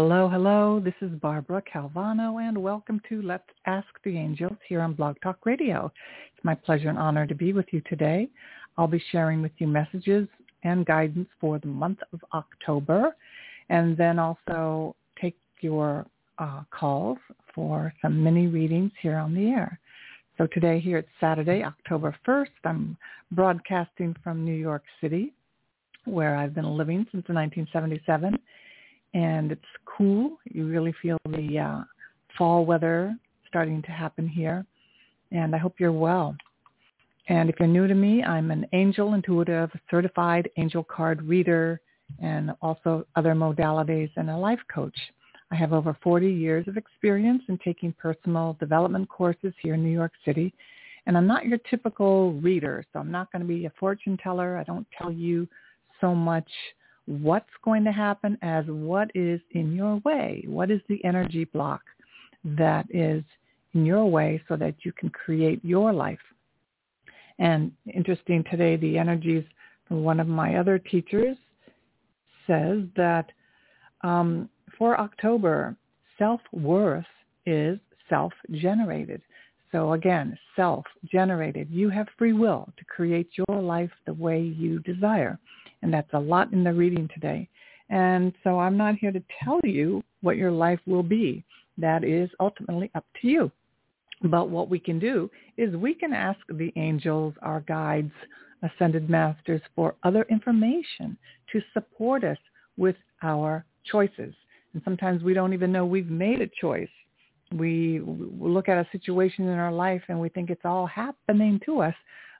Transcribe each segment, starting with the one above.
Hello, hello. This is Barbara Calvano, and welcome to Let's Ask the Angels here on Blog Talk Radio. It's my pleasure and honor to be with you today. I'll be sharing with you messages and guidance for the month of October, and then also take your uh, calls for some mini readings here on the air. So today here it's Saturday, October 1st. I'm broadcasting from New York City, where I've been living since 1977 and it's cool. You really feel the uh, fall weather starting to happen here, and I hope you're well. And if you're new to me, I'm an angel intuitive, certified angel card reader, and also other modalities and a life coach. I have over 40 years of experience in taking personal development courses here in New York City. And I'm not your typical reader, so I'm not going to be a fortune teller. I don't tell you so much what's going to happen as what is in your way. What is the energy block that is in your way so that you can create your life? And interesting today, the energies from one of my other teachers says that um, for October, self-worth is self-generated. So again, self-generated. You have free will to create your life the way you desire. And that's a lot in the reading today. And so I'm not here to tell you what your life will be. That is ultimately up to you. But what we can do is we can ask the angels, our guides, ascended masters for other information to support us with our choices. And sometimes we don't even know we've made a choice. We look at a situation in our life and we think it's all happening to us,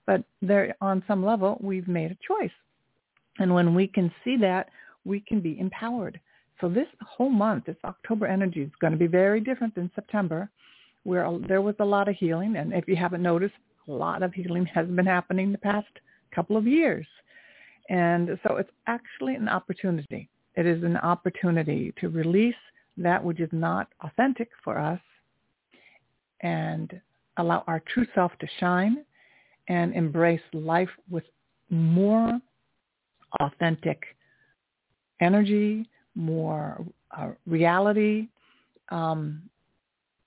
but there on some level we've made a choice. And when we can see that, we can be empowered. So this whole month, this October energy is going to be very different than September, where there was a lot of healing. And if you haven't noticed, a lot of healing has been happening the past couple of years. And so it's actually an opportunity. It is an opportunity to release that which is not authentic for us and allow our true self to shine and embrace life with more authentic energy, more uh, reality, um,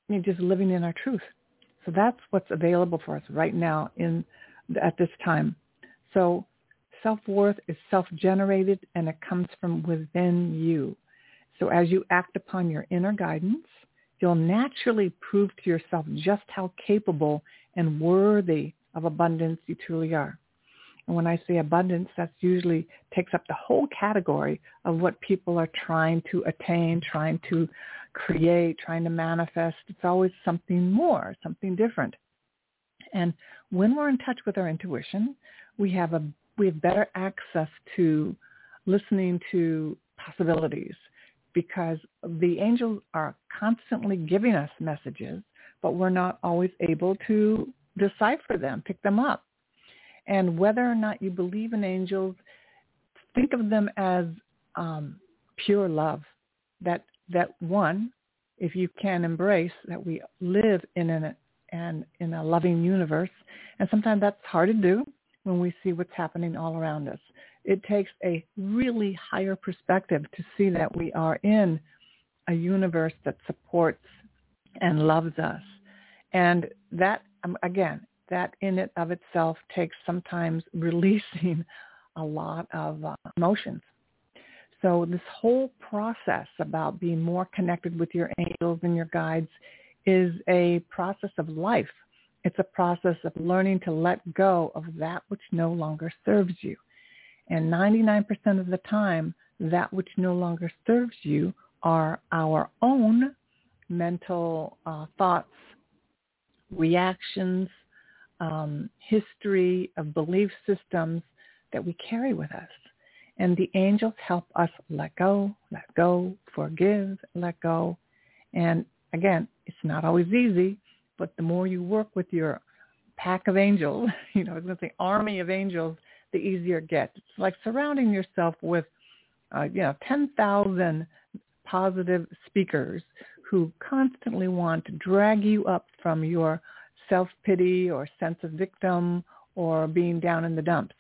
I mean, just living in our truth. So that's what's available for us right now in at this time. So self-worth is self-generated and it comes from within you. So as you act upon your inner guidance, you'll naturally prove to yourself just how capable and worthy of abundance you truly are. And when I say abundance, that usually takes up the whole category of what people are trying to attain, trying to create, trying to manifest. It's always something more, something different. And when we're in touch with our intuition, we have a we have better access to listening to possibilities because the angels are constantly giving us messages, but we're not always able to decipher them, pick them up. And whether or not you believe in angels, think of them as um, pure love. That that one, if you can embrace that we live in an and in a loving universe, and sometimes that's hard to do when we see what's happening all around us. It takes a really higher perspective to see that we are in a universe that supports and loves us. And that, um, again, that in it of itself takes sometimes releasing a lot of uh, emotions. So this whole process about being more connected with your angels and your guides is a process of life. It's a process of learning to let go of that which no longer serves you. And 99% of the time, that which no longer serves you are our own mental uh, thoughts, reactions, um, history of belief systems that we carry with us. And the angels help us let go, let go, forgive, let go. And again, it's not always easy, but the more you work with your pack of angels, you know, I was going to say army of angels, the easier it gets. It's like surrounding yourself with, uh, you know, 10,000 positive speakers who constantly want to drag you up from your self-pity or sense of victim or being down in the dumps.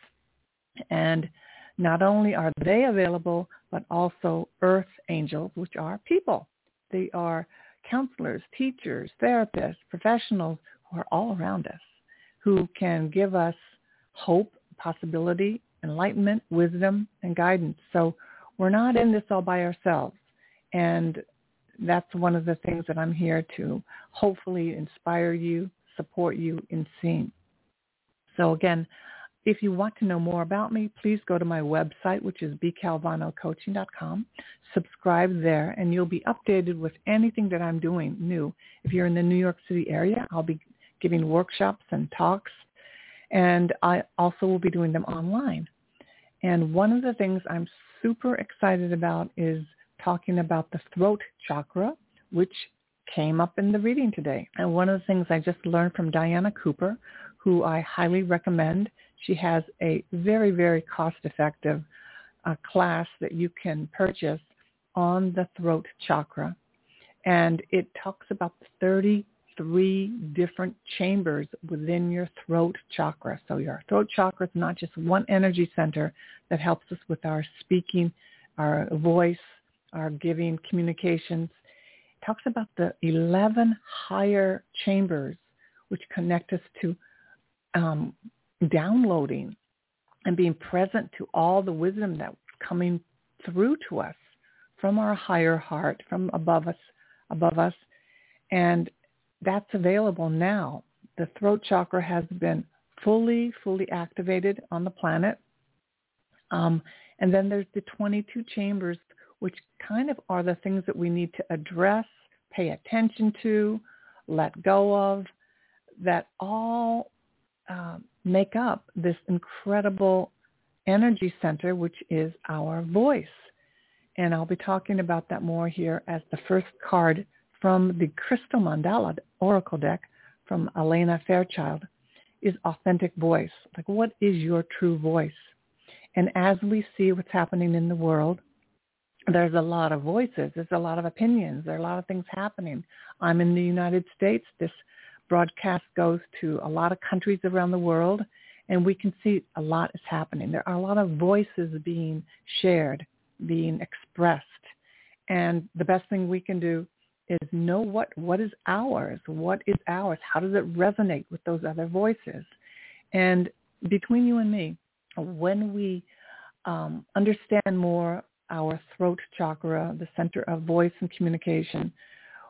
And not only are they available, but also earth angels, which are people. They are counselors, teachers, therapists, professionals who are all around us, who can give us hope, possibility, enlightenment, wisdom, and guidance. So we're not in this all by ourselves. And that's one of the things that I'm here to hopefully inspire you, support you in seeing. So again, if you want to know more about me, please go to my website, which is bcalvanocoaching.com. Subscribe there, and you'll be updated with anything that I'm doing new. If you're in the New York City area, I'll be giving workshops and talks, and I also will be doing them online. And one of the things I'm super excited about is talking about the throat chakra, which came up in the reading today. And one of the things I just learned from Diana Cooper, who I highly recommend, she has a very, very cost-effective uh, class that you can purchase on the throat chakra. And it talks about 33 different chambers within your throat chakra. So your throat chakra is not just one energy center that helps us with our speaking, our voice, our giving communications. Talks about the 11 higher chambers which connect us to um, downloading and being present to all the wisdom that's coming through to us from our higher heart, from above us, above us. And that's available now. The throat chakra has been fully, fully activated on the planet. Um, and then there's the 22 chambers which kind of are the things that we need to address, pay attention to, let go of, that all uh, make up this incredible energy center, which is our voice. And I'll be talking about that more here as the first card from the Crystal Mandala Oracle deck from Alana Fairchild is authentic voice. Like what is your true voice? And as we see what's happening in the world, there's a lot of voices. There's a lot of opinions. There are a lot of things happening. I'm in the United States. This broadcast goes to a lot of countries around the world, and we can see a lot is happening. There are a lot of voices being shared, being expressed. And the best thing we can do is know what, what is ours. What is ours? How does it resonate with those other voices? And between you and me, when we um, understand more our throat chakra, the center of voice and communication,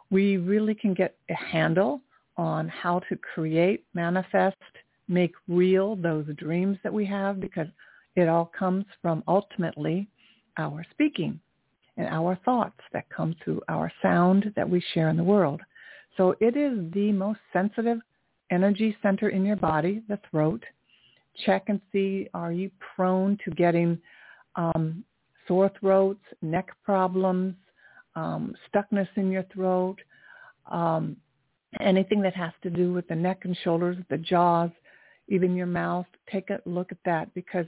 we really can get a handle on how to create, manifest, make real those dreams that we have because it all comes from ultimately our speaking and our thoughts that come through our sound that we share in the world. So it is the most sensitive energy center in your body, the throat. Check and see, are you prone to getting um, sore throats, neck problems, um, stuckness in your throat, um, anything that has to do with the neck and shoulders, the jaws, even your mouth. Take a look at that because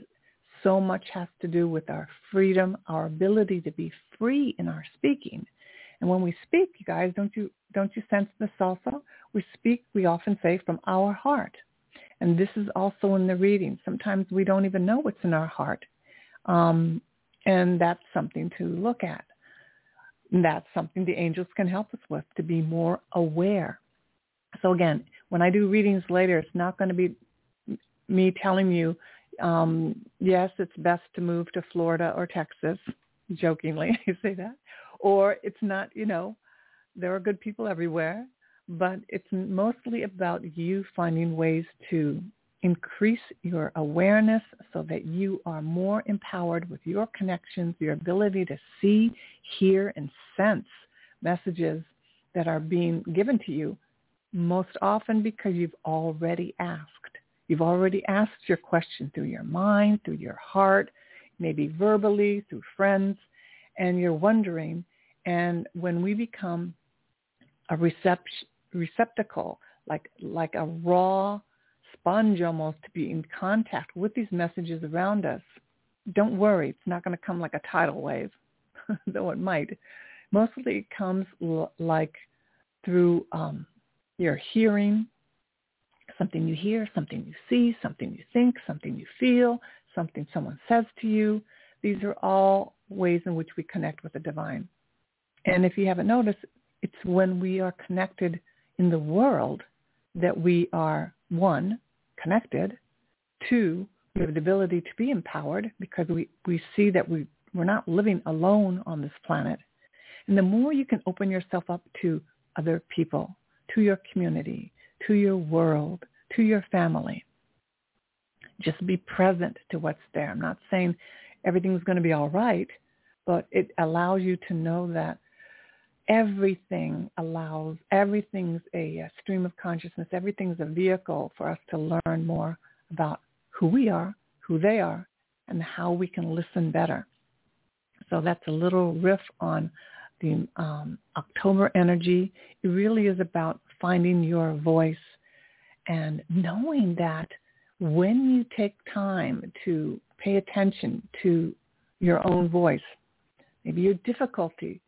so much has to do with our freedom, our ability to be free in our speaking. And when we speak, you guys, don't you don't you sense this also? We speak, we often say, from our heart. And this is also in the reading. Sometimes we don't even know what's in our heart. Um, and that's something to look at. And that's something the angels can help us with, to be more aware. So again, when I do readings later, it's not going to be me telling you, um, yes, it's best to move to Florida or Texas, jokingly I say that, or it's not, you know, there are good people everywhere, but it's mostly about you finding ways to increase your awareness so that you are more empowered with your connections, your ability to see, hear, and sense messages that are being given to you, most often because you've already asked. You've already asked your question through your mind, through your heart, maybe verbally, through friends, and you're wondering. And when we become a recept- receptacle, like, like a raw sponge almost to be in contact with these messages around us, don't worry. It's not going to come like a tidal wave, though it might. Mostly it comes l- like through um, your hearing, something you hear, something you see, something you think, something you feel, something someone says to you. These are all ways in which we connect with the divine. And if you haven't noticed, it's when we are connected in the world that we are, one, connected, two, we have the ability to be empowered because we, we see that we, we're not living alone on this planet. And the more you can open yourself up to other people, to your community, to your world, to your family, just be present to what's there. I'm not saying everything's going to be all right, but it allows you to know that everything allows, everything's a, stream of consciousness, everything's a vehicle for us to learn more about who we are, who they are, and how we can listen better. So that's a little riff on the um, October energy. It really is about finding your voice and knowing that when you take time to pay attention to your own voice, maybe your difficulty,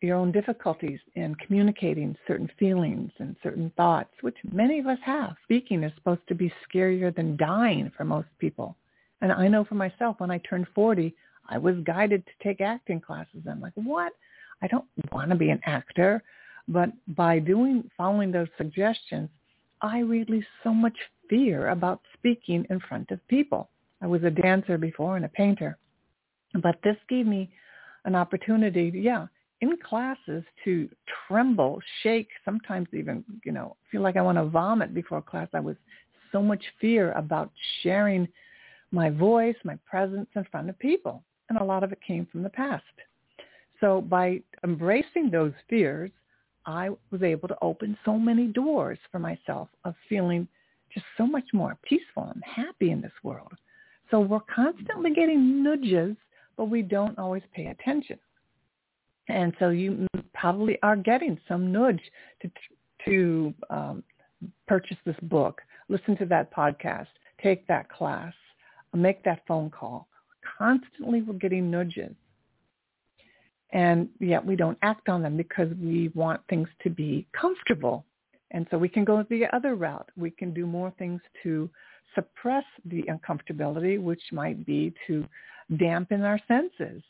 your own difficulties in communicating certain feelings and certain thoughts, which many of us have. Speaking is supposed to be scarier than dying for most people. And I know for myself, when I turned 40, I was guided to take acting classes. I'm like, what? I don't want to be an actor. But by doing, following those suggestions, I released so much fear about speaking in front of people. I was a dancer before and a painter. But this gave me an opportunity, yeah, in classes to tremble, shake, sometimes even, you know, feel like I want to vomit before class. I was so much fear about sharing my voice, my presence in front of people. And a lot of it came from the past. So by embracing those fears, I was able to open so many doors for myself of feeling just so much more peaceful and happy in this world. So we're constantly getting nudges, but we don't always pay attention. And so you probably are getting some nudge to to um, purchase this book, listen to that podcast, take that class, make that phone call. Constantly we're getting nudges. And yet we don't act on them because we want things to be comfortable. And so we can go the other route. We can do more things to suppress the uncomfortability, which might be to dampen our senses,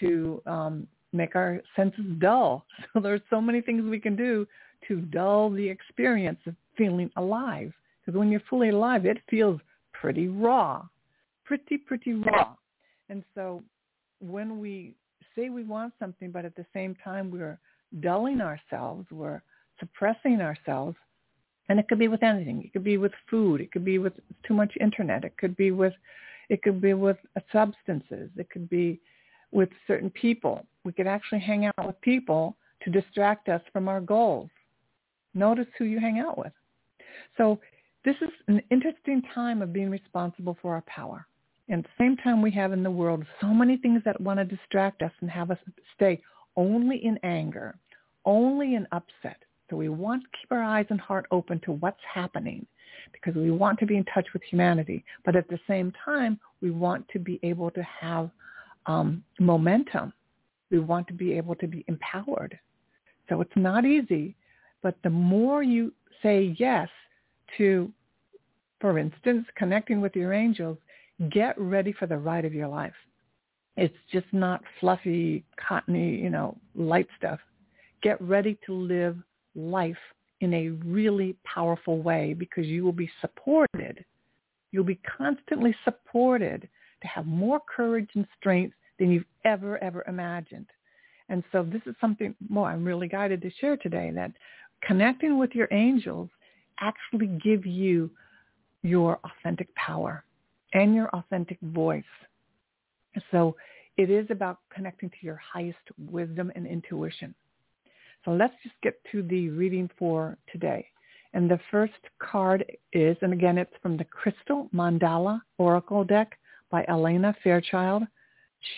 to um, make our senses dull. So there's so many things we can do to dull the experience of feeling alive. Because when you're fully alive, it feels pretty raw, pretty, pretty raw. And so when we say we want something, but at the same time we're dulling ourselves, we're suppressing ourselves, and it could be with anything. It could be with food. It could be with too much internet. It could be with, it could be with substances. It could be with certain people. We could actually hang out with people to distract us from our goals. Notice who you hang out with. So this is an interesting time of being responsible for our power. And at the same time we have in the world so many things that want to distract us and have us stay only in anger, only in upset. So we want to keep our eyes and heart open to what's happening because we want to be in touch with humanity. But at the same time, we want to be able to have um, momentum. We want to be able to be empowered. So it's not easy, but the more you say yes to, for instance, connecting with your angels, get ready for the ride of your life. It's just not fluffy, cottony, you know, light stuff. Get ready to live life in a really powerful way because you will be supported. You'll be constantly supported to have more courage and strength than you've ever, ever imagined. And so this is something more I'm really guided to share today that connecting with your angels actually give you your authentic power and your authentic voice. So it is about connecting to your highest wisdom and intuition. So let's just get to the reading for today. And the first card is, and again, it's from the Crystal Mandala Oracle deck by Alana Fairchild.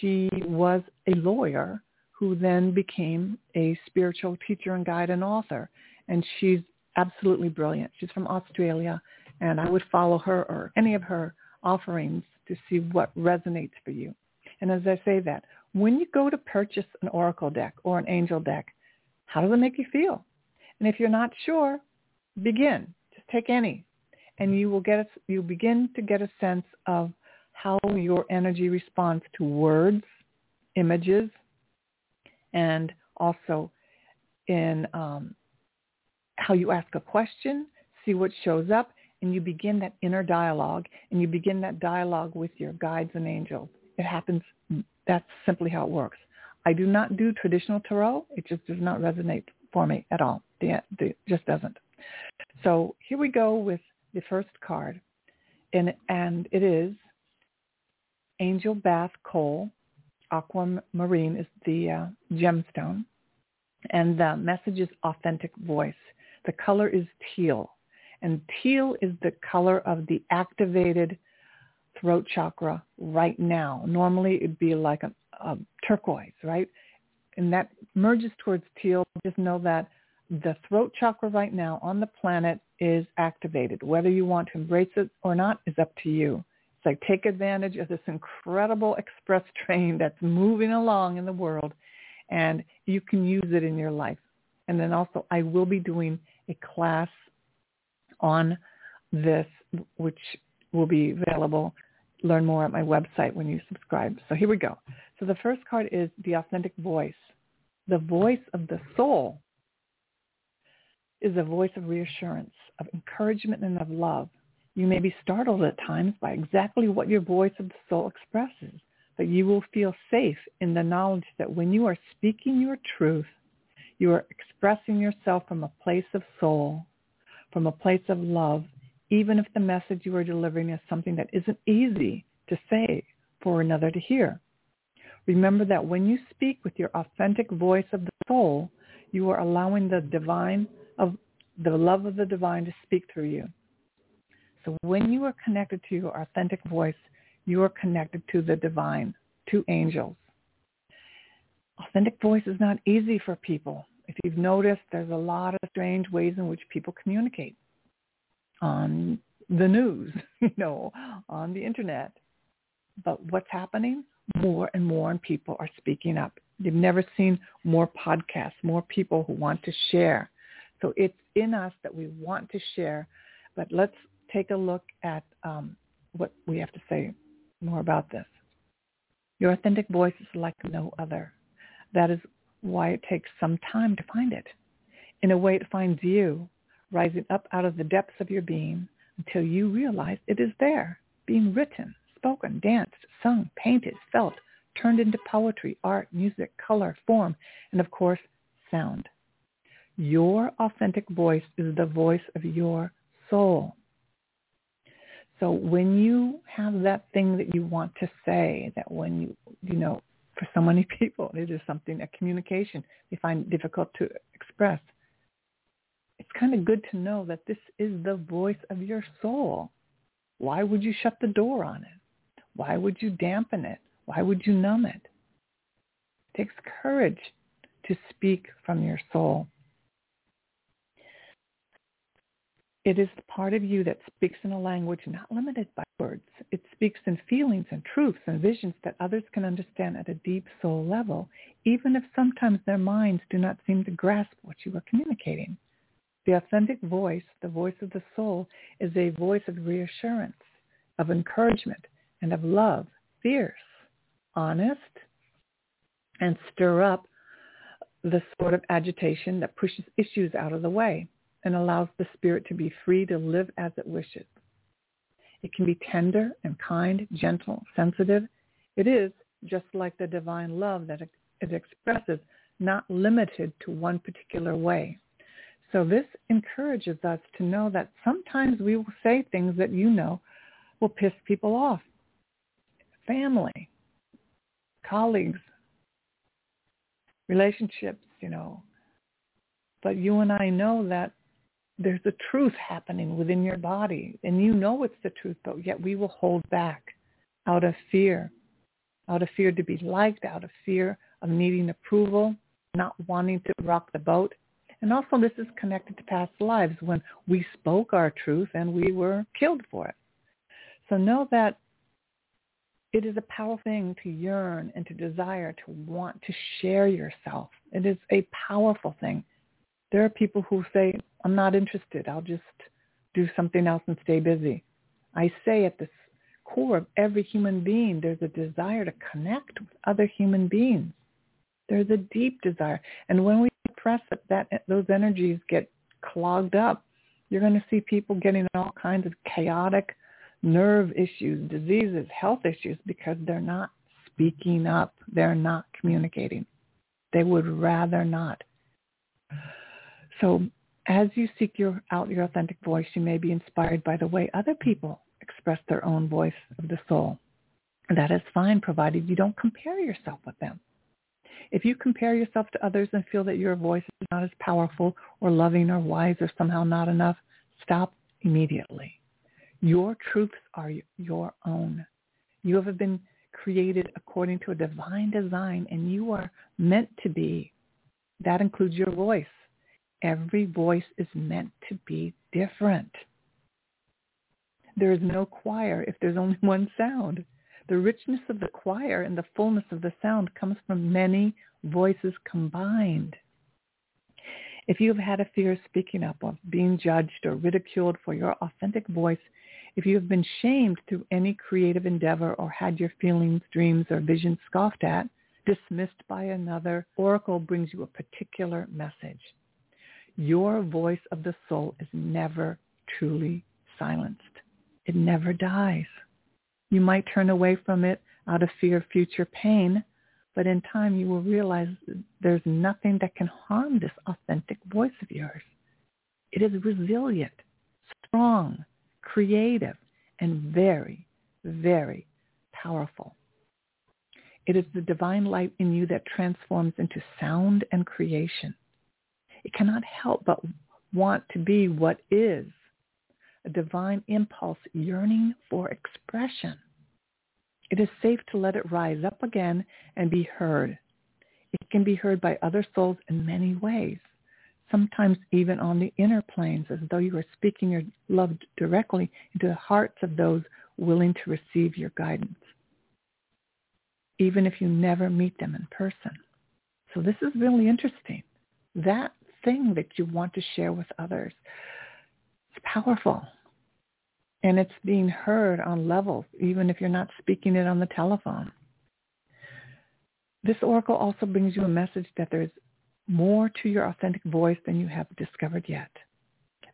She was a lawyer who then became a spiritual teacher and guide and author. And she's absolutely brilliant. She's from Australia, and I would follow her or any of her offerings to see what resonates for you. And as I say that, when you go to purchase an oracle deck or an angel deck, how does it make you feel? And if you're not sure, begin. Just take any, and you will get a, you begin to get a sense of how your energy responds to words, images, and also in um, how you ask a question, see what shows up, and you begin that inner dialogue, and you begin that dialogue with your guides and angels. It happens. That's simply how it works. I do not do traditional tarot. It just does not resonate for me at all. It just doesn't. So here we go with the first card, and and it is Angel Bath Coal aquamarine is the uh, gemstone. And the message is authentic voice. The color is teal. And teal is the color of the activated throat chakra right now. Normally it'd be like a, a turquoise, right? And that merges towards teal. Just know that the throat chakra right now on the planet is activated. Whether you want to embrace it or not is up to you. It's like take advantage of this incredible express train that's moving along in the world and you can use it in your life. And then also I will be doing a class on this which will be available. Learn more at my website when you subscribe. So here we go. So the first card is the authentic voice. The voice of the soul is a voice of reassurance, of encouragement, and of love. You may be startled at times by exactly what your voice of the soul expresses, but you will feel safe in the knowledge that when you are speaking your truth, you are expressing yourself from a place of soul, from a place of love, even if the message you are delivering is something that isn't easy to say for another to hear. Remember that when you speak with your authentic voice of the soul, you are allowing the divine of the love of the divine to speak through you. So when you are connected to your authentic voice, you are connected to the divine, to angels. Authentic voice is not easy for people. If you've noticed, there's a lot of strange ways in which people communicate on the news, you know, on the internet. But what's happening? More and more and people are speaking up. You've never seen more podcasts, more people who want to share. So it's in us that we want to share, but let's take a look at um, what we have to say more about this. Your authentic voice is like no other. That is why it takes some time to find it. In a way, it finds you rising up out of the depths of your being until you realize it is there, being written, spoken, danced, sung, painted, felt, turned into poetry, art, music, color, form, and of course, sound. Your authentic voice is the voice of your soul. So when you have that thing that you want to say, that when you, you know, for so many people, it is something, a communication they find difficult to express. It's kind of good to know that this is the voice of your soul. Why would you shut the door on it? Why would you dampen it? Why would you numb it? It takes courage to speak from your soul. It is the part of you that speaks in a language not limited by words. It speaks in feelings and truths and visions that others can understand at a deep soul level, even if sometimes their minds do not seem to grasp what you are communicating. The authentic voice, the voice of the soul, is a voice of reassurance, of encouragement, and of love, fierce, honest, and stir up the sort of agitation that pushes issues out of the way and allows the spirit to be free to live as it wishes. It can be tender and kind, gentle, sensitive. It is just like the divine love that it expresses, not limited to one particular way. So this encourages us to know that sometimes we will say things that you know will piss people off. Family, colleagues, relationships, you know. But you and I know that there's a truth happening within your body and you know it's the truth, but yet we will hold back out of fear, out of fear to be liked, out of fear of needing approval, not wanting to rock the boat. And also this is connected to past lives when we spoke our truth and we were killed for it. So know that it is a powerful thing to yearn and to desire to want to share yourself. It is a powerful thing. There are people who say, I'm not interested. I'll just do something else and stay busy. I say at the core of every human being, there's a desire to connect with other human beings. There's a deep desire. And when we suppress it, that, those energies get clogged up. You're going to see people getting all kinds of chaotic nerve issues, diseases, health issues because they're not speaking up. They're not communicating. They would rather not. So as you seek your, out your authentic voice, you may be inspired by the way other people express their own voice of the soul. That is fine, provided you don't compare yourself with them. If you compare yourself to others and feel that your voice is not as powerful or loving or wise or somehow not enough, stop immediately. Your truths are your own. You have been created according to a divine design and you are meant to be. That includes your voice. Every voice is meant to be different. There is no choir if there's only one sound. The richness of the choir and the fullness of the sound comes from many voices combined. If you have had a fear of speaking up, of being judged or ridiculed for your authentic voice, if you have been shamed through any creative endeavor or had your feelings, dreams, or visions scoffed at, dismissed by another, Oracle brings you a particular message. Your voice of the soul is never truly silenced. It never dies. You might turn away from it out of fear of future pain, but in time you will realize there's nothing that can harm this authentic voice of yours. It is resilient, strong, creative, and very, very powerful. It is the divine light in you that transforms into sound and creation. It cannot help but want to be what is, a divine impulse yearning for expression. It is safe to let it rise up again and be heard. It can be heard by other souls in many ways sometimes even on the inner planes, as though you are speaking your love directly into the hearts of those willing to receive your guidance, even if you never meet them in person. So this is really interesting. That thing that you want to share with others, it's powerful. And it's being heard on levels, even if you're not speaking it on the telephone. This oracle also brings you a message that there's more to your authentic voice than you have discovered yet.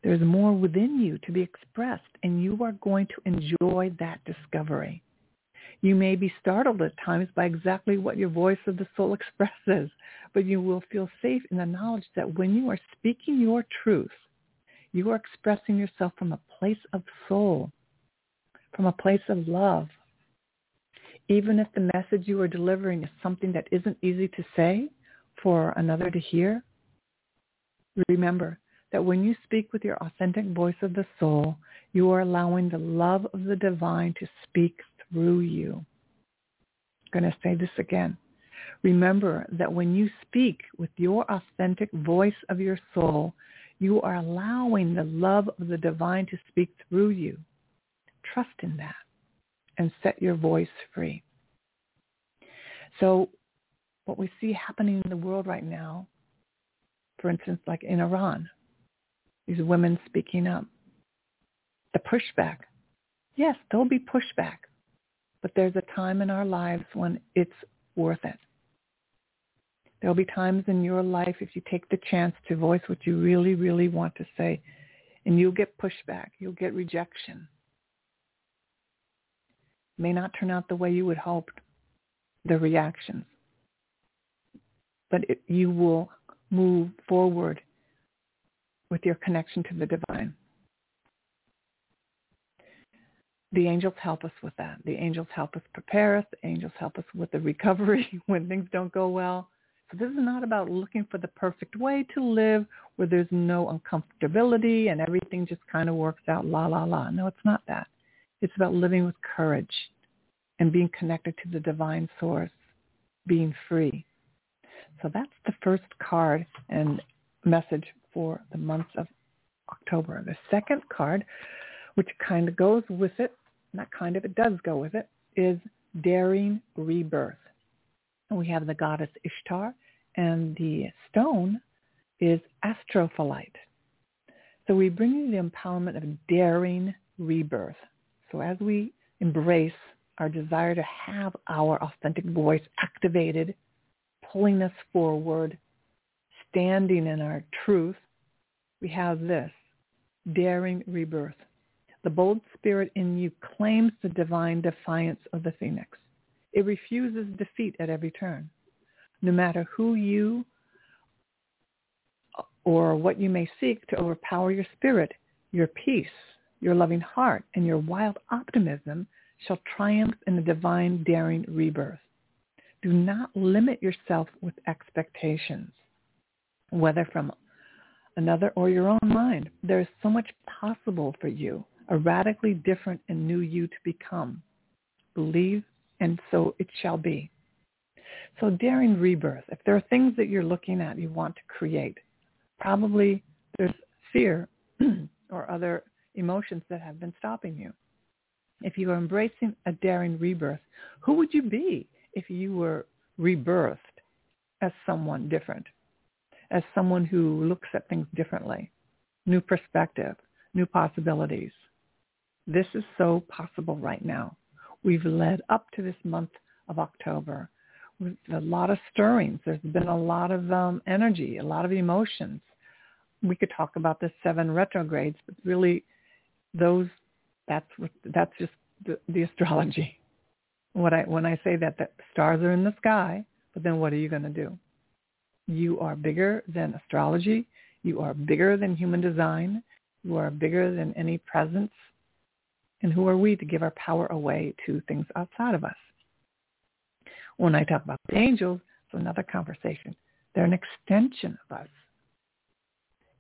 There's more within you to be expressed, and you are going to enjoy that discovery. You may be startled at times by exactly what your voice of the soul expresses, but you will feel safe in the knowledge that when you are speaking your truth, you are expressing yourself from a place of soul, from a place of love. Even if the message you are delivering is something that isn't easy to say, for another to hear, remember that when you speak with your authentic voice of the soul, you are allowing the love of the divine to speak through you. I'm going to say this again. Remember that when you speak with your authentic voice of your soul, you are allowing the love of the divine to speak through you. Trust in that and set your voice free. So what we see happening in the world right now, for instance, like in Iran, these women speaking up, the pushback. Yes, there'll be pushback, but there's a time in our lives when it's worth it. There'll be times in your life if you take the chance to voice what you really, really want to say, and you'll get pushback. You'll get rejection. It may not turn out the way you would hoped, the reactions but it, you will move forward with your connection to the divine. The angels help us with that. The angels help us prepare us. The angels help us with the recovery when things don't go well. So this is not about looking for the perfect way to live where there's no uncomfortability and everything just kind of works out la la la. No, it's not that. It's about living with courage and being connected to the divine source, being free. So that's the first card and message for the month of October. The second card, which kind of goes with it, not kind of, it does go with it, is Daring Rebirth. And we have the goddess Ishtar, and the stone is astrophyllite. So we bring you the empowerment of daring rebirth. So as we embrace our desire to have our authentic voice activated, pulling us forward, standing in our truth, we have this, daring rebirth. The bold spirit in you claims the divine defiance of the phoenix. It refuses defeat at every turn. No matter who you or what you may seek to overpower your spirit, your peace, your loving heart, and your wild optimism shall triumph in the divine daring rebirth. Do not limit yourself with expectations, whether from another or your own mind. There is so much possible for you, a radically different and new you to become. Believe, and so it shall be. So daring rebirth, if there are things that you're looking at you want to create, probably there's fear or other emotions that have been stopping you. If you are embracing a daring rebirth, who would you be if you were rebirthed as someone different, as someone who looks at things differently, new perspective, new possibilities? This is so possible right now. We've led up to this month of October with a lot of stirrings. There's been a lot of um, energy, a lot of emotions. We could talk about the seven retrogrades, but really those that's what, that's just the, the astrology. What I when I say that the stars are in the sky, but then what are you going to do? You are bigger than astrology. You are bigger than human design. You are bigger than any presence. And who are we to give our power away to things outside of us? When I talk about the angels, it's another conversation. They're an extension of us.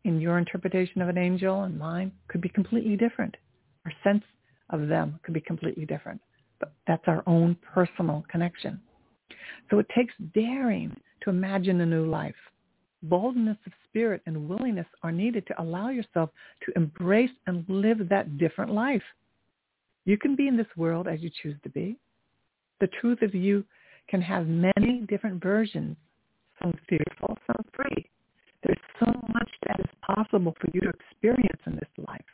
And your interpretation of an angel and mine could be completely different. Our sense of them could be completely different. But that's our own personal connection. So it takes daring to imagine a new life. Boldness of spirit and willingness are needed to allow yourself to embrace and live that different life. You can be in this world as you choose to be. The truth of you can have many different versions, some fearful, some free. There's so much that is possible for you to experience in this life.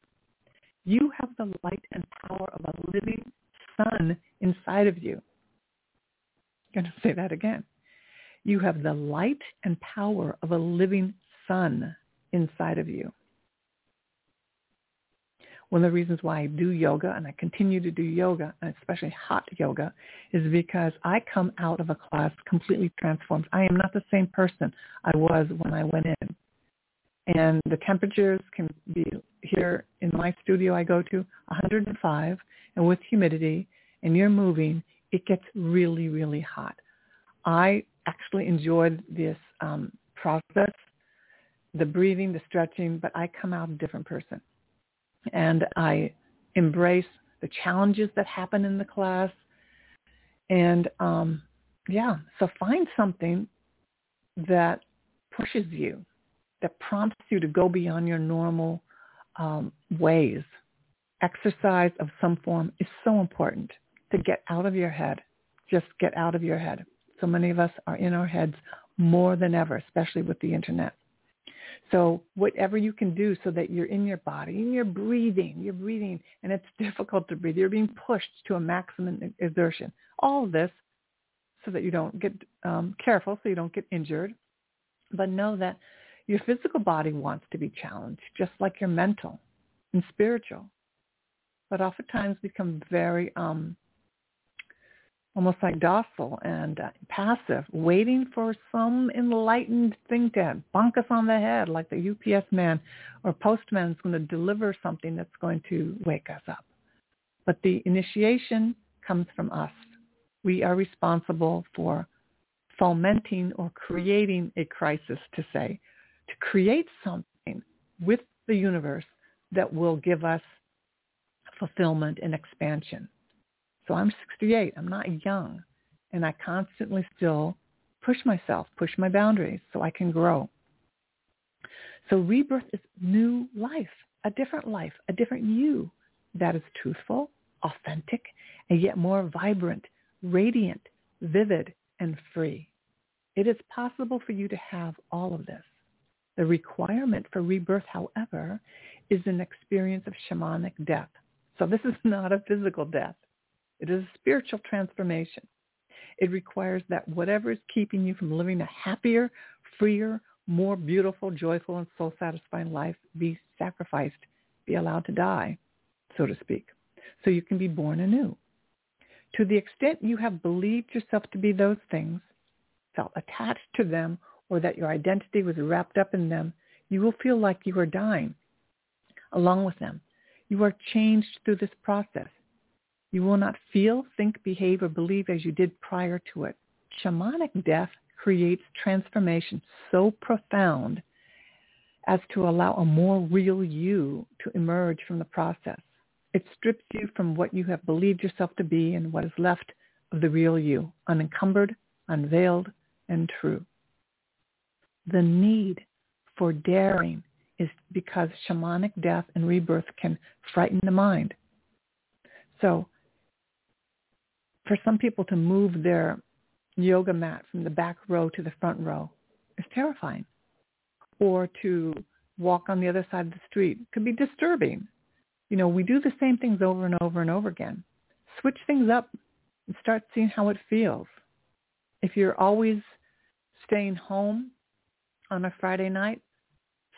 You have the light and power of a living sun inside of you. I'm going to say that again. You have the light and power of a living sun inside of you. One of the reasons why I do yoga and I continue to do yoga, and especially hot yoga, is because I come out of a class completely transformed. I am not the same person I was when I went in. And the temperatures can be here in my studio I go to 105 and with humidity and you're moving, it gets really, really hot. I actually enjoyed this um, process, the breathing, the stretching, but I come out a different person and I embrace the challenges that happen in the class. And um, yeah, so find something that pushes you, that prompts you to go beyond your normal um, ways. Exercise of some form is so important to get out of your head. Just get out of your head. So many of us are in our heads more than ever, especially with the internet. So whatever you can do so that you're in your body and you're breathing, you're breathing and it's difficult to breathe. You're being pushed to a maximum exertion. All of this so that you don't get um, careful, so you don't get injured. But know that your physical body wants to be challenged, just like your mental and spiritual. But oftentimes become very um, almost like docile and uh, passive, waiting for some enlightened thing to bonk us on the head, like the UPS man or postman is going to deliver something that's going to wake us up. But the initiation comes from us. We are responsible for fomenting or creating a crisis to say, to create something with the universe that will give us fulfillment and expansion. So I'm 68. I'm not young. And I constantly still push myself, push my boundaries so I can grow. So rebirth is new life, a different life, a different you that is truthful, authentic, and yet more vibrant, radiant, vivid, and free. It is possible for you to have all of this. The requirement for rebirth, however, is an experience of shamanic death. So this is not a physical death. It is a spiritual transformation. It requires that whatever is keeping you from living a happier, freer, more beautiful, joyful, and soul-satisfying life be sacrificed, be allowed to die, so to speak, so you can be born anew. To the extent you have believed yourself to be those things, felt attached to them, or that your identity was wrapped up in them, you will feel like you are dying along with them. You are changed through this process. You will not feel, think, behave, or believe as you did prior to it. Shamanic death creates transformation so profound as to allow a more real you to emerge from the process. It strips you from what you have believed yourself to be and what is left of the real you, unencumbered, unveiled, and true. The need for daring is because shamanic death and rebirth can frighten the mind. So for some people to move their yoga mat from the back row to the front row is terrifying. Or to walk on the other side of the street could be disturbing. You know, we do the same things over and over and over again. Switch things up and start seeing how it feels. If you're always staying home on a Friday night,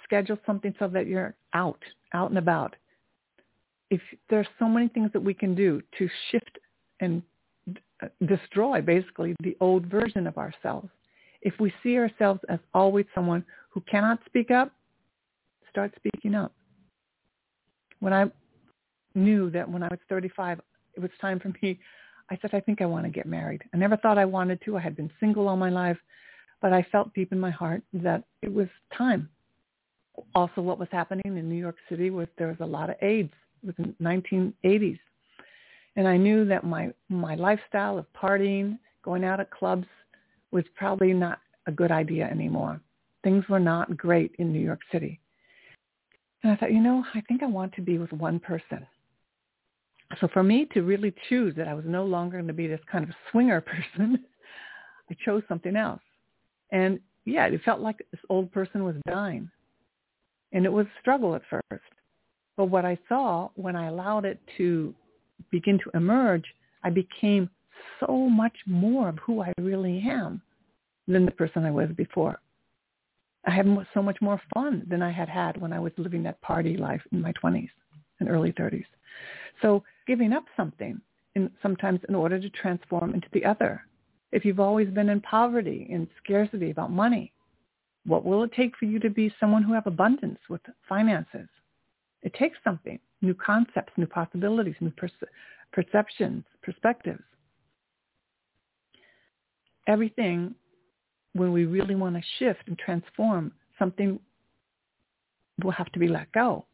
schedule something so that you're out, out and about. If there's so many things that we can do to shift and destroy basically the old version of ourselves. If we see ourselves as always someone who cannot speak up, start speaking up. When I knew that when I was 35, it was time for me, I said, I think I want to get married. I never thought I wanted to. I had been single all my life, but I felt deep in my heart that it was time. Also, what was happening in New York City was there was a lot of AIDS. It was in 1980s. And I knew that my, my lifestyle of partying, going out at clubs was probably not a good idea anymore. Things were not great in New York City. And I thought, you know, I think I want to be with one person. So for me to really choose that I was no longer going to be this kind of swinger person, I chose something else. And yeah, it felt like this old person was dying. And it was a struggle at first. But what I saw when I allowed it to begin to emerge, I became so much more of who I really am than the person I was before. I had so much more fun than I had had when I was living that party life in my 20s and early 30s. So giving up something in, sometimes in order to transform into the other. If you've always been in poverty and scarcity about money, what will it take for you to be someone who have abundance with finances? It takes something new concepts, new possibilities, new perce- perceptions, perspectives. Everything, when we really want to shift and transform, something will have to be let go.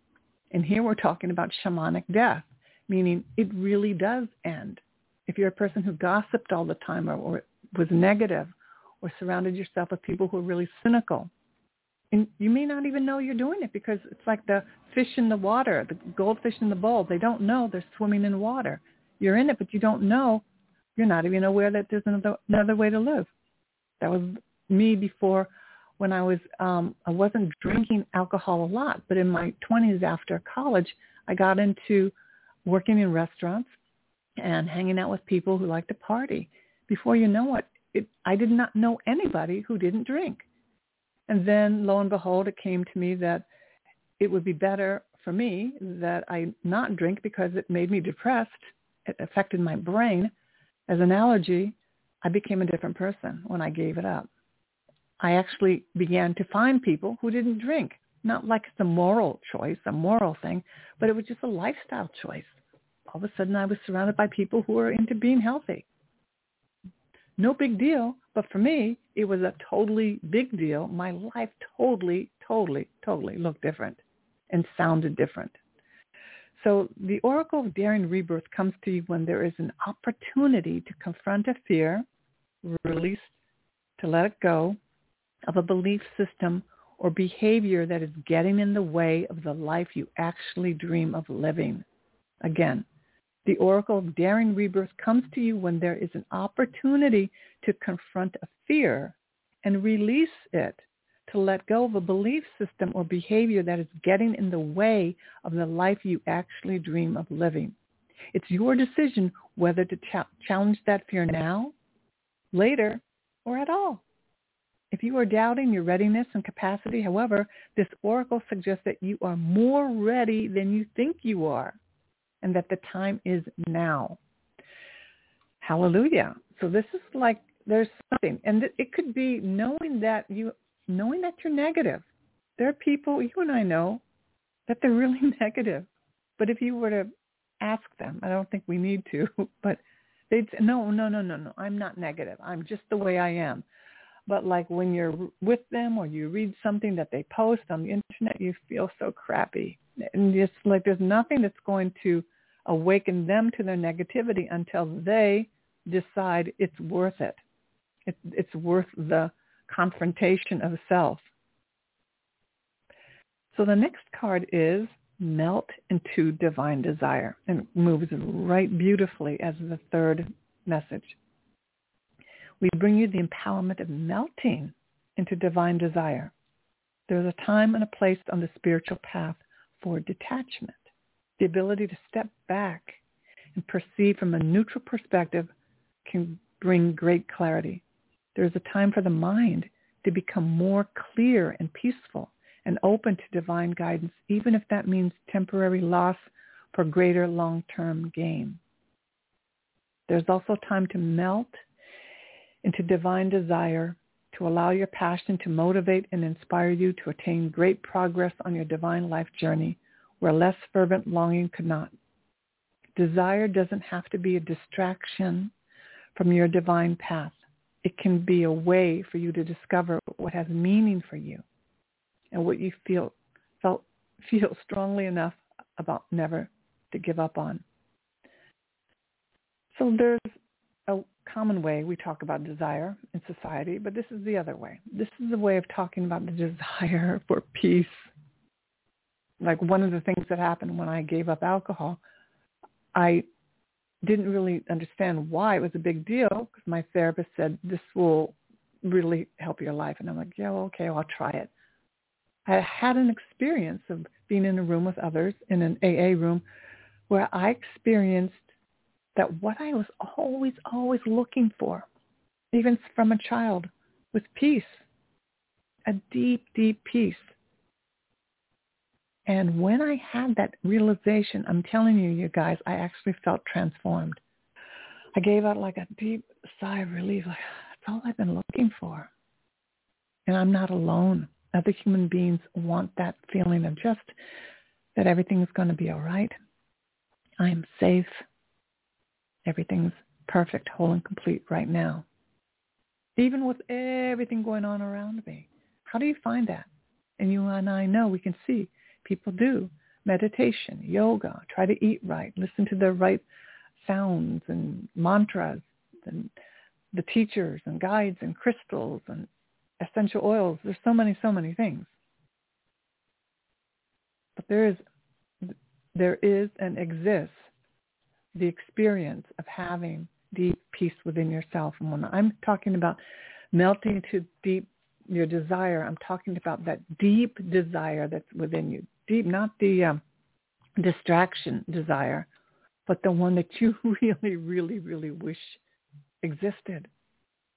And here we're talking about shamanic death, meaning it really does end. If you're a person who gossiped all the time or, or was negative or surrounded yourself with people who are really cynical, and you may not even know you're doing it because it's like the fish in the water, the goldfish in the bowl. They don't know they're swimming in water. You're in it, but you don't know. You're not even aware that there's another another way to live. That was me before when I was um I wasn't drinking alcohol a lot, but in my 20s after college, I got into working in restaurants and hanging out with people who like to party. Before you know it, it I did not know anybody who didn't drink. And then lo and behold, it came to me that it would be better for me that I not drink because it made me depressed. It affected my brain. As an allergy, I became a different person when I gave it up. I actually began to find people who didn't drink, not like it's a moral choice, a moral thing, but it was just a lifestyle choice. All of a sudden I was surrounded by people who were into being healthy. No big deal. But for me, it was a totally big deal. My life totally, totally, totally looked different and sounded different. So the oracle of daring rebirth comes to you when there is an opportunity to confront a fear, release, to let it go of a belief system or behavior that is getting in the way of the life you actually dream of living. Again, the oracle of daring rebirth comes to you when there is an opportunity to confront a fear and release it, to let go of a belief system or behavior that is getting in the way of the life you actually dream of living. It's your decision whether to ch- challenge that fear now, later, or at all. If you are doubting your readiness and capacity, however, this oracle suggests that you are more ready than you think you are and that the time is now. Hallelujah. So this is like there's something and it could be knowing that you knowing that you're negative. There are people you and I know that they're really negative. But if you were to ask them, I don't think we need to, but they'd say, no, no, no, no, no, I'm not negative. I'm just the way I am. But like when you're with them or you read something that they post on the internet, you feel so crappy. And just like there's nothing that's going to awaken them to their negativity until they decide it's worth it. It it's worth the confrontation of self. So the next card is melt into divine desire and moves right beautifully as the third message. We bring you the empowerment of melting into divine desire. There's a time and a place on the spiritual path for detachment, the ability to step back and perceive from a neutral perspective can bring great clarity. There's a time for the mind to become more clear and peaceful and open to divine guidance, even if that means temporary loss for greater long-term gain. There's also time to melt into divine desire to allow your passion to motivate and inspire you to attain great progress on your divine life journey where less fervent longing could not. Desire doesn't have to be a distraction from your divine path. It can be a way for you to discover what has meaning for you and what you feel felt feel strongly enough about never to give up on. So there's a common way we talk about desire in society, but this is the other way. This is the way of talking about the desire for peace. Like one of the things that happened when I gave up alcohol, I didn't really understand why it was a big deal because my therapist said this will really help your life. And I'm like, yeah, well, okay, well, I'll try it. I had an experience of being in a room with others in an AA room where I experienced that what I was always, always looking for, even from a child, was peace, a deep, deep peace. And when I had that realization, I'm telling you, you guys, I actually felt transformed. I gave out like a deep sigh of relief, like, that's all I've been looking for. And I'm not alone. Other human beings want that feeling of just that everything's going to be all right. I am safe. Everything's perfect, whole and complete right now. Even with everything going on around me. How do you find that? And you and I know we can see people do. Meditation, yoga, try to eat right, listen to the right sounds and mantras and the teachers and guides and crystals and essential oils. There's so many, so many things. But there is, there is and exists the experience of having deep peace within yourself. And when I'm talking about melting to deep your desire, I'm talking about that deep desire that's within you. Deep, not the um, distraction desire, but the one that you really, really, really wish existed.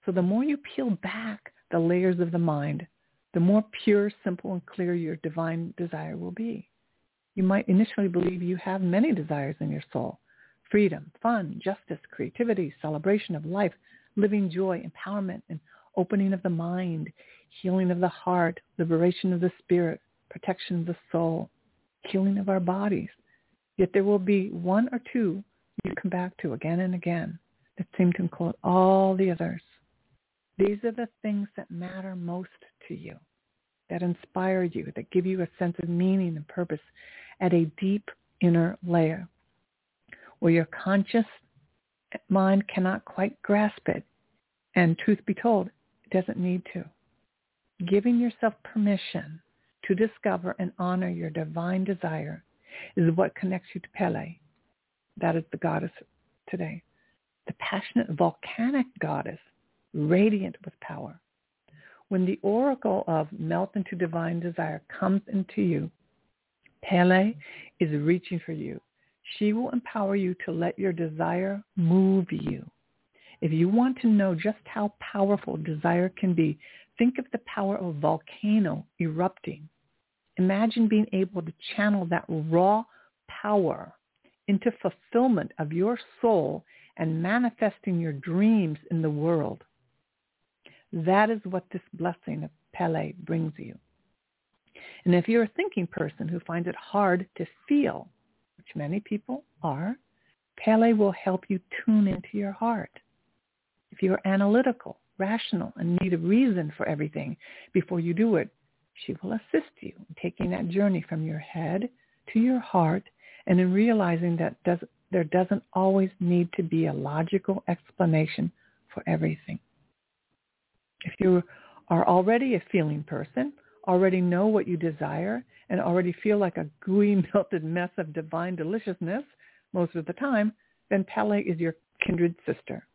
So the more you peel back the layers of the mind, the more pure, simple, and clear your divine desire will be. You might initially believe you have many desires in your soul, freedom, fun, justice, creativity, celebration of life, living joy, empowerment, and opening of the mind, healing of the heart, liberation of the spirit, protection of the soul, healing of our bodies. Yet there will be one or two you come back to again and again that seem to include all the others. These are the things that matter most to you, that inspire you, that give you a sense of meaning and purpose at a deep inner layer where your conscious mind cannot quite grasp it. And truth be told, it doesn't need to. Giving yourself permission to discover and honor your divine desire is what connects you to Pele. That is the goddess today. The passionate volcanic goddess, radiant with power. When the oracle of melt into divine desire comes into you, Pele is reaching for you. She will empower you to let your desire move you. If you want to know just how powerful desire can be, think of the power of a volcano erupting. Imagine being able to channel that raw power into fulfillment of your soul and manifesting your dreams in the world. That is what this blessing of Pele brings you. And if you're a thinking person who finds it hard to feel, which many people are, Pele will help you tune into your heart. If you're analytical, rational, and need a reason for everything before you do it, she will assist you in taking that journey from your head to your heart and in realizing that does, there doesn't always need to be a logical explanation for everything. If you are already a feeling person, already know what you desire, and already feel like a gooey, melted mess of divine deliciousness most of the time, then Pele is your kindred sister.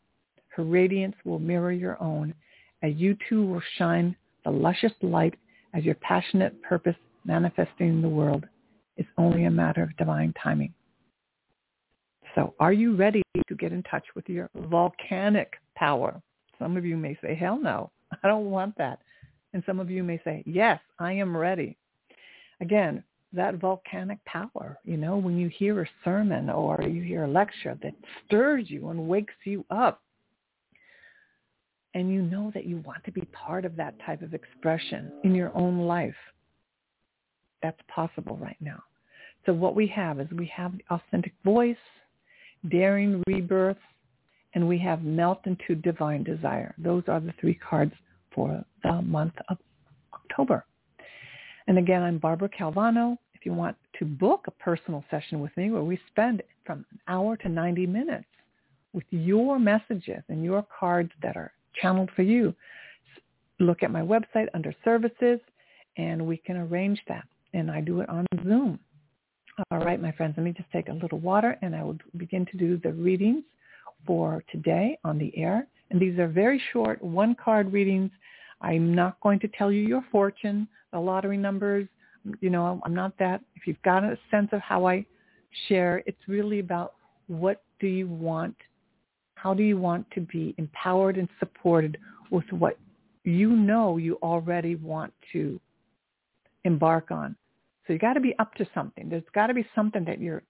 Her radiance will mirror your own, and you too will shine the luscious light as your passionate purpose manifesting in the world is only a matter of divine timing. So are you ready to get in touch with your volcanic power? Some of you may say, hell no, I don't want that. And some of you may say, yes, I am ready. Again, that volcanic power, you know, when you hear a sermon or you hear a lecture that stirs you and wakes you up, and you know that you want to be part of that type of expression in your own life, that's possible right now. So what we have is we have the authentic voice, daring rebirth, and we have melt into divine desire. Those are the three cards for the month of October. And again, I'm Barbara Calvano. If you want to book a personal session with me where we spend from an hour to 90 minutes with your messages and your cards that are channeled for you, look at my website under services and we can arrange that. And I do it on Zoom. All right, my friends, let me just take a little water and I will begin to do the readings for today on the air. And these are very short one card readings. I'm not going to tell you your fortune, the lottery numbers. You know, I'm not that. If you've got a sense of how I share, it's really about what do you want? How do you want to be empowered and supported with what you know you already want to embark on? So you got to be up to something. There's got to be something that you're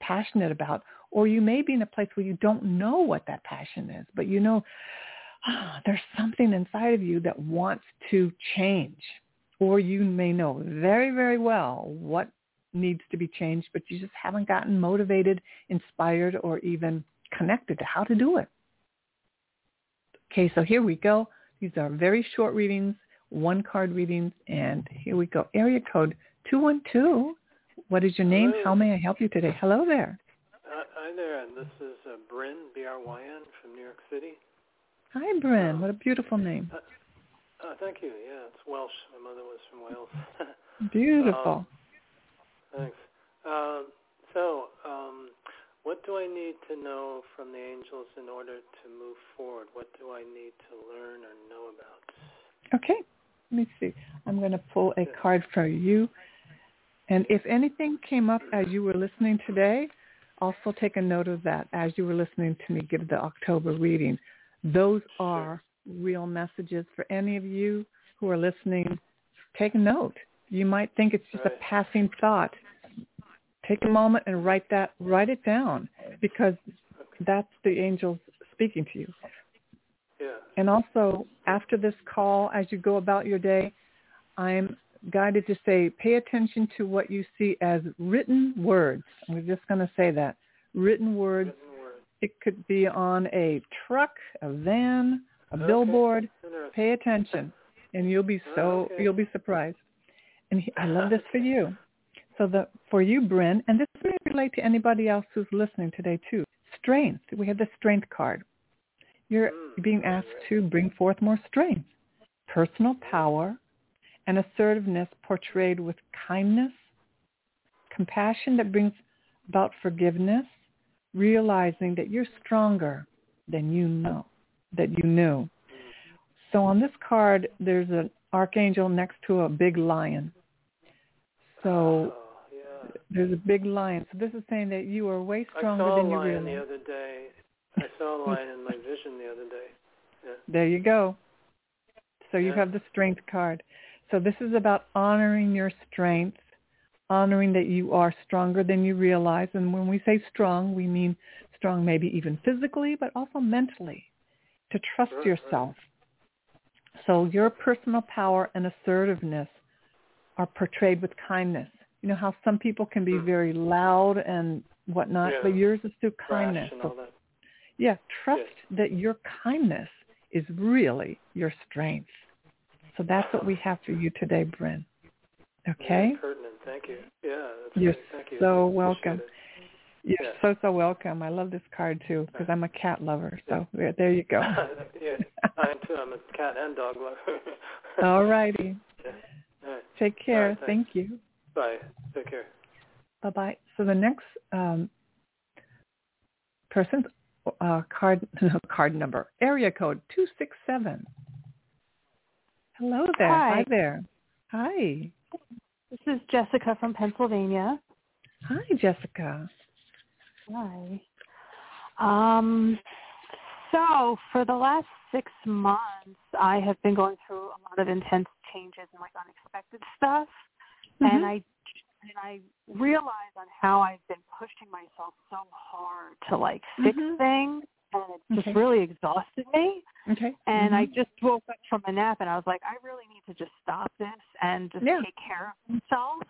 passionate about, or you may be in a place where you don't know what that passion is, but you know there's something inside of you that wants to change, or you may know very, very well what needs to be changed, but you just haven't gotten motivated, inspired, or even connected to how to do it. Okay, so here we go. These are very short readings, one card readings, and here we go. Area code 212. What is your name? Hello. How may I help you today? Hello there. Uh, hi there. And this is uh, Bryn, B-R-Y-N, from New York City. Hi, Bryn. Um, what a beautiful name. Uh, uh, thank you. Yeah, it's Welsh. My mother was from Wales. beautiful. Um, thanks. Um, so, um, what do I need to know from the angels in order to move forward? What do I need to learn or know about? Okay. Let me see. I'm going to pull a card for you. And if anything came up as you were listening today, also take a note of that as you were listening to me give the October reading. Those are real messages for any of you who are listening. Take a note. You might think it's just a passing thought. Take a moment and write that, write it down because that's the angels speaking to you. Yeah. And also, after this call, as you go about your day, I'm guided to say, pay attention to what you see as written words. We're just going to say that. Written words. It could be on a truck, a van, a Okay. billboard. Pay attention, and you'll be so Okay. you'll be surprised. And he, I love this for you. So the for you, Bryn, and this may relate to anybody else who's listening today too. Strength. We have the strength card. You're Mm, being asked to bring forth more strength, personal power, and assertiveness portrayed with kindness, compassion that brings about forgiveness, realizing that you're stronger than you know, that you knew. So on this card, there's an archangel next to a big lion. So Oh, yeah. there's a big lion. So this is saying that you are way stronger than you realize. I saw a lion the other day. I saw a lion in my vision the other day. Yeah. There you go. So you Yeah. have the strength card. So this is about honoring your strength, honoring that you are stronger than you realize. And when we say strong, we mean strong maybe even physically, but also mentally, to trust right. yourself. So your personal power and assertiveness are portrayed with kindness. You know how some people can be Hmm. very loud and whatnot, Yeah. but yours is through kindness. So yeah, trust that your kindness is really your strength. So that's what we have for you today, Bryn. Okay? Yeah. Thank you. Yeah, that's You're great. Thank you. so welcome. it. You're Yeah. so, so welcome. I love this card too because I'm a cat lover. So yeah, there you go. yeah, I am too. I'm a cat and dog lover. All righty. Yeah. All right. Take care. All right, thanks. Thank you. Bye. Take care. Bye-bye. So the next um, person's uh, card, card number, area code 267. Hello there. Hi. there. Hi. This is Jessica from Pennsylvania. Hi, Jessica. Hi. Um, so for the last six months, I have been going through a lot of intense changes and like unexpected stuff, and Mhm. I and I realize on how I've been pushing myself so hard to like fix Mhm. things, and just Okay. really exhausted me. Okay. And I Mhm. just woke up from a nap, and I was like, I really need to just stop this and just Yeah. take care of myself.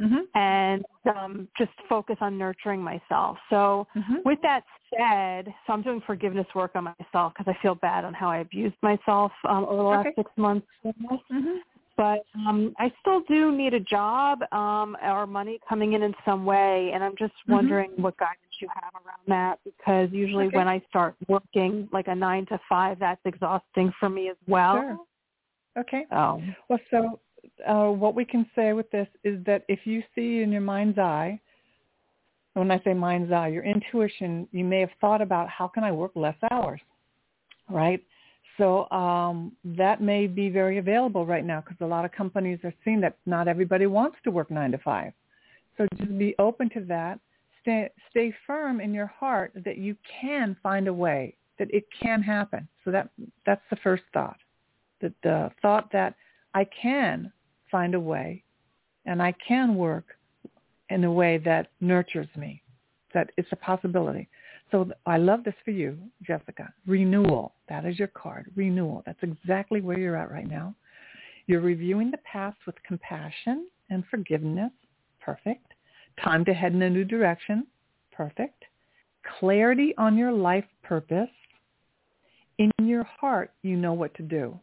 Mhm. and um, just focus on nurturing myself. So Mhm. with that said, so I'm doing forgiveness work on myself because I feel bad on how I abused myself um, over the last Okay. six months. Mhm. But um, I still do need a job um, or money coming in in some way, and I'm just Mhm. wondering what guidance you have around that because usually Okay. when I start working like a nine to five, that's exhausting for me as well. Sure. Okay. So, Well, so uh, what we can say with this is that if you see in your mind's eye, when I say mind's eye, your intuition, you may have thought about how can I work less hours, right? So um, that may be very available right now because a lot of companies are seeing that not everybody wants to work nine to five. So just be open to that. Stay, stay firm in your heart that you can find a way, that it can happen. So that that's the first thought. The, the thought that I can find a way and I can work in a way that nurtures me, that it's a possibility. So I love this for you, Jessica. Renewal. That is your card. Renewal. That's exactly where you're at right now. You're reviewing the past with compassion and forgiveness. Perfect. Time to head in a new direction. Perfect. Clarity on your life purpose. In your heart, you know what to do.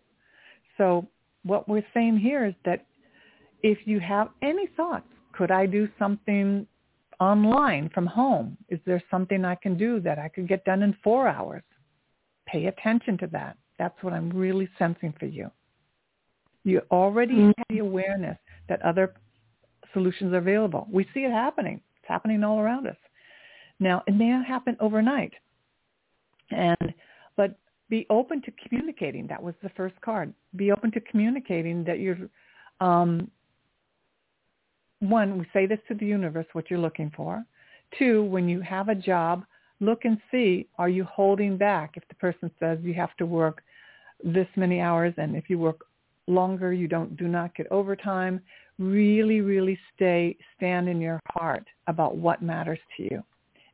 So what we're saying here is that if you have any thoughts, could I do something online from home? Is there something I can do that I could get done in four hours? Pay attention to that. That's what I'm really sensing for you. You already Mhm. have the awareness that other solutions are available. We see it happening. It's happening all around us. Now, it may not happen overnight. And but be open to communicating. That was the first card. Be open to communicating that you're um, one, we say this to the universe, what you're looking for. Two, when you have a job, look and see, are you holding back? If the person says you have to work this many hours and if you work longer, you don't do not get overtime, really, really stay, stand in your heart about what matters to you.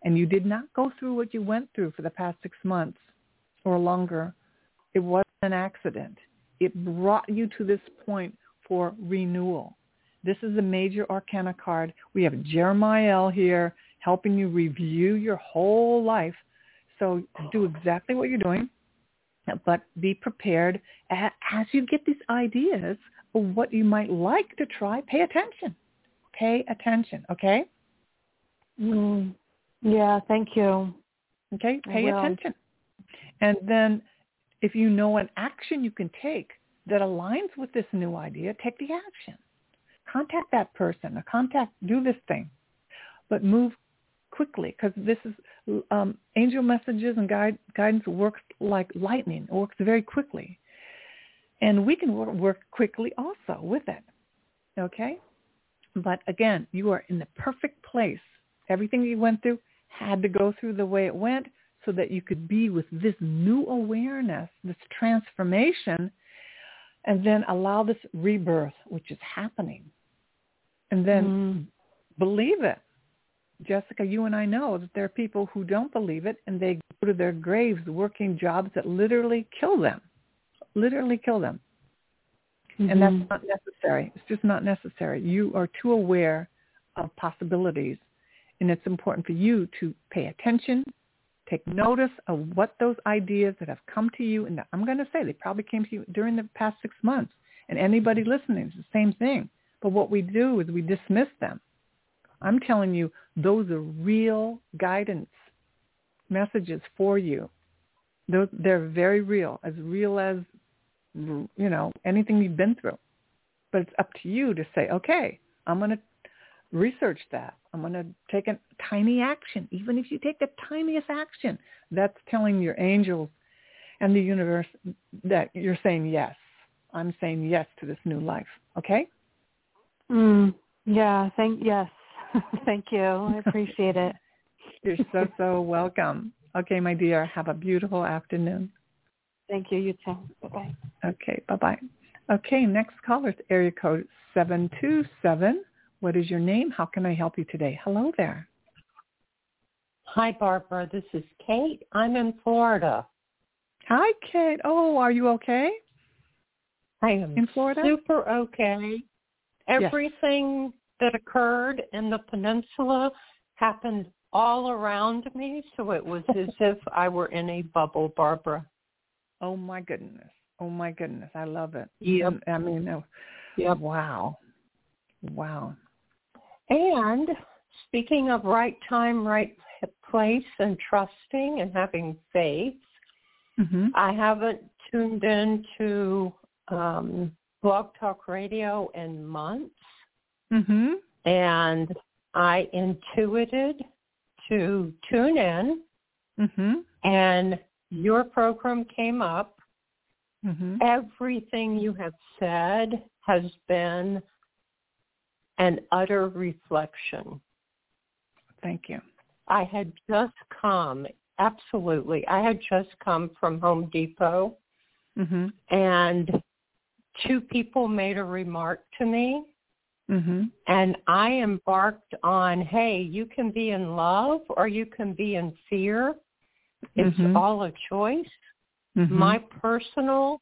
And you did not go through what you went through for the past six months or longer. It wasn't an accident. It brought you to this point for renewal. This is a major arcana card. We have Jeremiel here helping you review your whole life. So do exactly what you're doing. But be prepared as you get these ideas of what you might like to try. Pay attention. Pay attention, okay? Mm. Yeah, thank you. Okay, pay attention. And then if you know an action you can take that aligns with this new idea, take the action. Contact that person or contact, do this thing. But move quickly because this is um, angel messages and guide, guidance works like lightning. It works very quickly. And we can work, work quickly also with it. Okay? But again, you are in the perfect place. Everything you went through had to go through the way it went so that you could be with this new awareness, this transformation, and then allow this rebirth, which is happening. And then mm. believe it. Jessica, you and I know that there are people who don't believe it and they go to their graves working jobs that literally kill them, literally kill them. Mm-hmm. And that's mm-hmm. not necessary. It's just not necessary. You are too aware of possibilities and it's important for you to pay attention, take notice of what those ideas that have come to you, and I'm going to say they probably came to you during the past six months, and anybody listening, it's the same thing. But what we do is we dismiss them. I'm telling you, those are real guidance messages for you. They're very real, as real as, you know, anything you've been through. But it's up to you to say, okay, I'm going to research that. I'm going to take a tiny action. Even if you take the tiniest action, that's telling your angels and the universe that you're saying yes. I'm saying yes to this new life. Okay? Mm, yeah. Thank yes. thank you. I appreciate it. You're so so welcome. Okay, my dear. Have a beautiful afternoon. Thank you. You too. Bye bye. Okay. Bye bye. Okay. Next caller is area code seven two seven. What is your name? How can I help you today? Hello there. Hi, Barbara. This is Kate. I'm in Florida. Hi, Kate. Oh, are you okay? I am in Florida. Super okay. Everything yes. That occurred in the peninsula happened all around me, so it was as if I were in a bubble, Barbara. Oh my goodness. Oh my goodness. I love it. Yeah. I mean, oh, yep. wow. Wow. And speaking of right time, right place and trusting and having faith, mm-hmm. I haven't tuned into um, Blog Talk Radio in months. Mm-hmm. And I intuited to tune in mm-hmm. and your program came up. Mm-hmm. Everything you have said has been an utter reflection. Thank you. I had just come, absolutely. I had just come from Home Depot mm-hmm. and two people made a remark to me mm-hmm. and I embarked on, hey, you can be in love or you can be in fear. It's mm-hmm. all a choice. Mm-hmm. My personal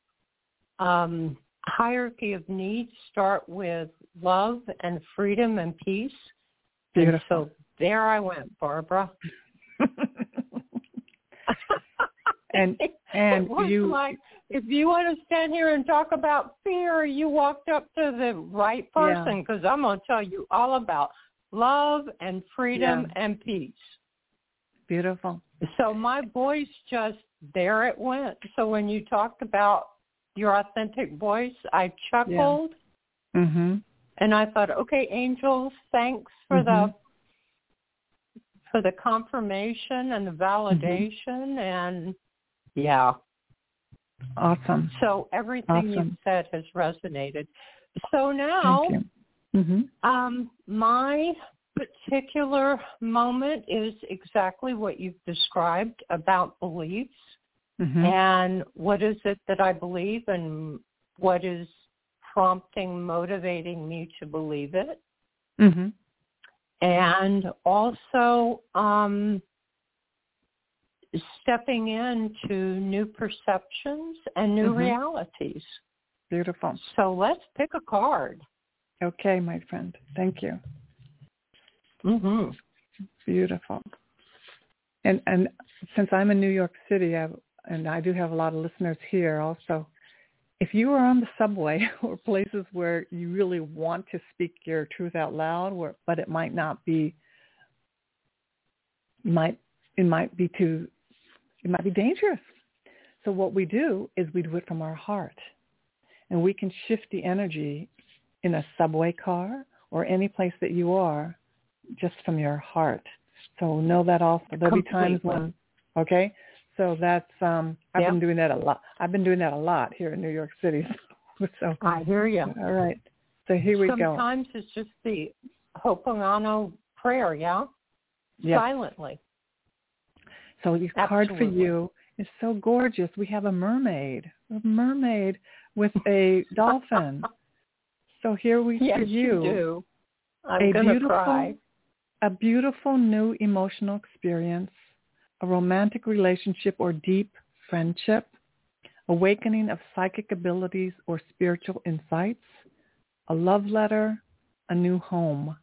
um, hierarchy of needs start with love and freedom and peace. Beautiful. And so there I went, Barbara. And and you like if you want to stand here and talk about fear, you walked up to the right person because yeah. I'm going to tell you all about love and freedom yeah. and peace. Beautiful. So my voice just there it went. So when you talked about your authentic voice, I chuckled. Yeah. Mhm. And I thought, okay, angels, thanks for mm-hmm. the for the confirmation and the validation mm-hmm. and yeah. Awesome. So everything awesome. you said has resonated. So now mm-hmm. um my particular moment is exactly what you've described about beliefs mm-hmm. and what is it that I believe and what is prompting, motivating me to believe it. Mm-hmm. And also um, stepping into new perceptions and new mm-hmm. realities. Beautiful. So let's pick a card. Okay, my friend. Thank you. Mhm. Beautiful. And and since I'm in New York City, I have and I do have a lot of listeners here also, if you are on the subway or places where you really want to speak your truth out loud, where, but it might not be, might it might be too, it might be dangerous. So what we do is we do it from our heart, and we can shift the energy in a subway car or any place that you are, just from your heart. So know that also. There'll be times when, okay, so that's um I've yep. been doing that a lot. I've been doing that a lot here in New York City. so I hear you. All right. So here we Sometimes go. Sometimes it's just the Ho'oponopono prayer, yeah? Yep. Silently. So the card for you is so gorgeous. We have a mermaid. A mermaid with a dolphin. So here we yes, for you. you do. I'm a beautiful, cry. A beautiful new emotional experience a romantic relationship or deep friendship, awakening of psychic abilities or spiritual insights, a love letter, a new home.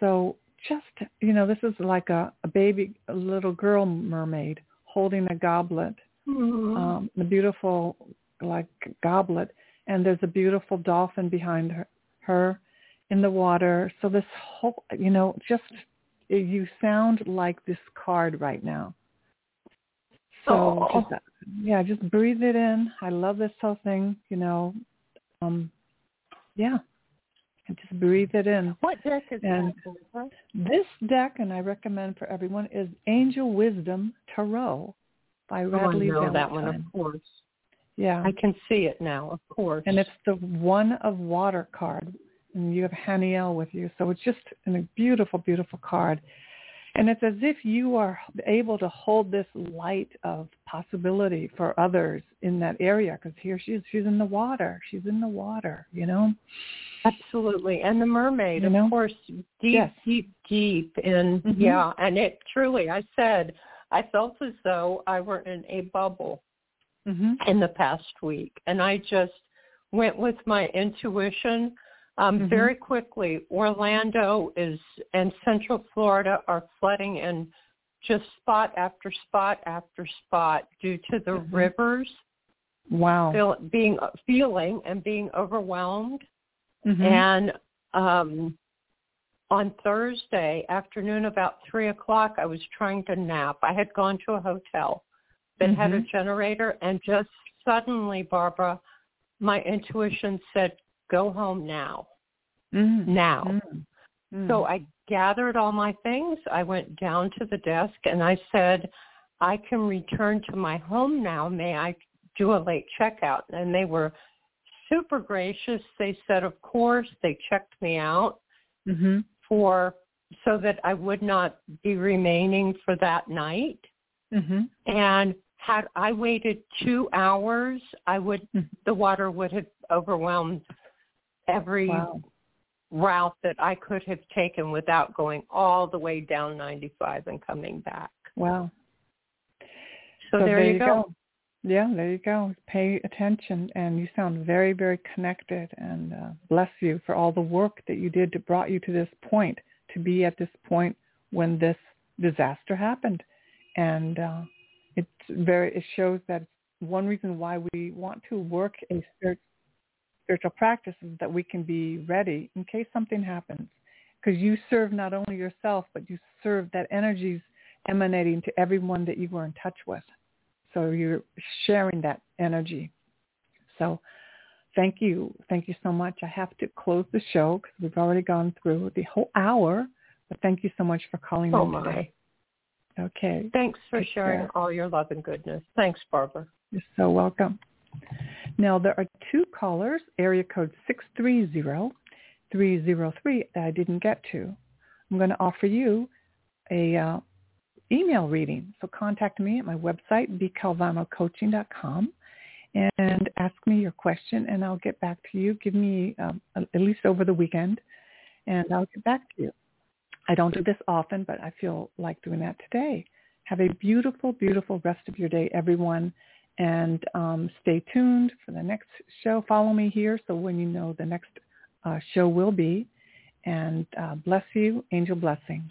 So just, you know, this is like a, a baby, a little girl mermaid holding a goblet, mm-hmm. um, a beautiful like goblet, and there's a beautiful dolphin behind her, her in the water. So this whole, you know, just you sound like this card right now. So oh. just, yeah, just breathe it in. I love this whole thing, you know. Um, yeah, just breathe it in. What deck is and that? This deck, and I recommend for everyone, is Angel Wisdom Tarot by Radleigh oh, I know Valentine. that one, of course. Yeah, I can see it now, of course. And it's the one of water card, and you have Haniel with you. So it's just a beautiful, beautiful card. And it's as if you are able to hold this light of possibility for others in that area because here she is. She's in the water. She's in the water, you know? Absolutely. And the mermaid, you know? of course, deep, yes. deep, deep. And mm-hmm. yeah, and it truly, I said, I felt as though I were in a bubble mm-hmm. in the past week. And I just went with my intuition um, mm-hmm. Very quickly, Orlando is and Central Florida are flooding in just spot after spot after spot due to the mm-hmm. rivers. Wow. Feel, being feeling and being overwhelmed. Mm-hmm. And um, on Thursday afternoon, about three o'clock, I was trying to nap. I had gone to a hotel that had a Mm-hmm. generator, and just suddenly, Barbara, my intuition said, go home now. Mm. Now. Mm. Mm. So I gathered all my things. I went down to the desk and I said, I can return to my home now. May I do a late checkout? And they were super gracious. They said, of course. They checked me out mm-hmm. for so that I would not be remaining for that night. Mm-hmm. And had I waited two hours, I would mm-hmm. the water would have overwhelmed every wow. route that I could have taken without going all the way down 95 and coming back. Wow. So, so there, there, you you go. go. Yeah, there you go. Pay attention, and you sound very, very connected. And uh, bless you for all the work that you did to brought you to this point, to be at this point when this disaster happened. And uh, it's very. It shows that one reason why we want to work a spiritual practices that we can be ready in case something happens. Because you serve not only yourself, but you serve that energy's emanating to everyone that you were in touch with. So you're sharing that energy. So thank you. Thank you so much. I have to close the show because we've already gone through the whole hour. But thank you so much for calling oh my. today. Okay. Thanks for Take sharing care. all your love and goodness. Thanks, Barbara. You're so welcome. Now there are two callers, area code 630-303 that I didn't get to. I'm going to offer you a uh, email reading. So contact me at my website, bcalvanocoaching.com, and ask me your question, and I'll get back to you. Give me um, at least over the weekend, and I'll get back to you. I don't do this often, but I feel like doing that today. Have a beautiful, beautiful rest of your day, everyone. And um, stay tuned for the next show. Follow me here so when you know the next uh, show will be. And uh, bless you. Angel blessing.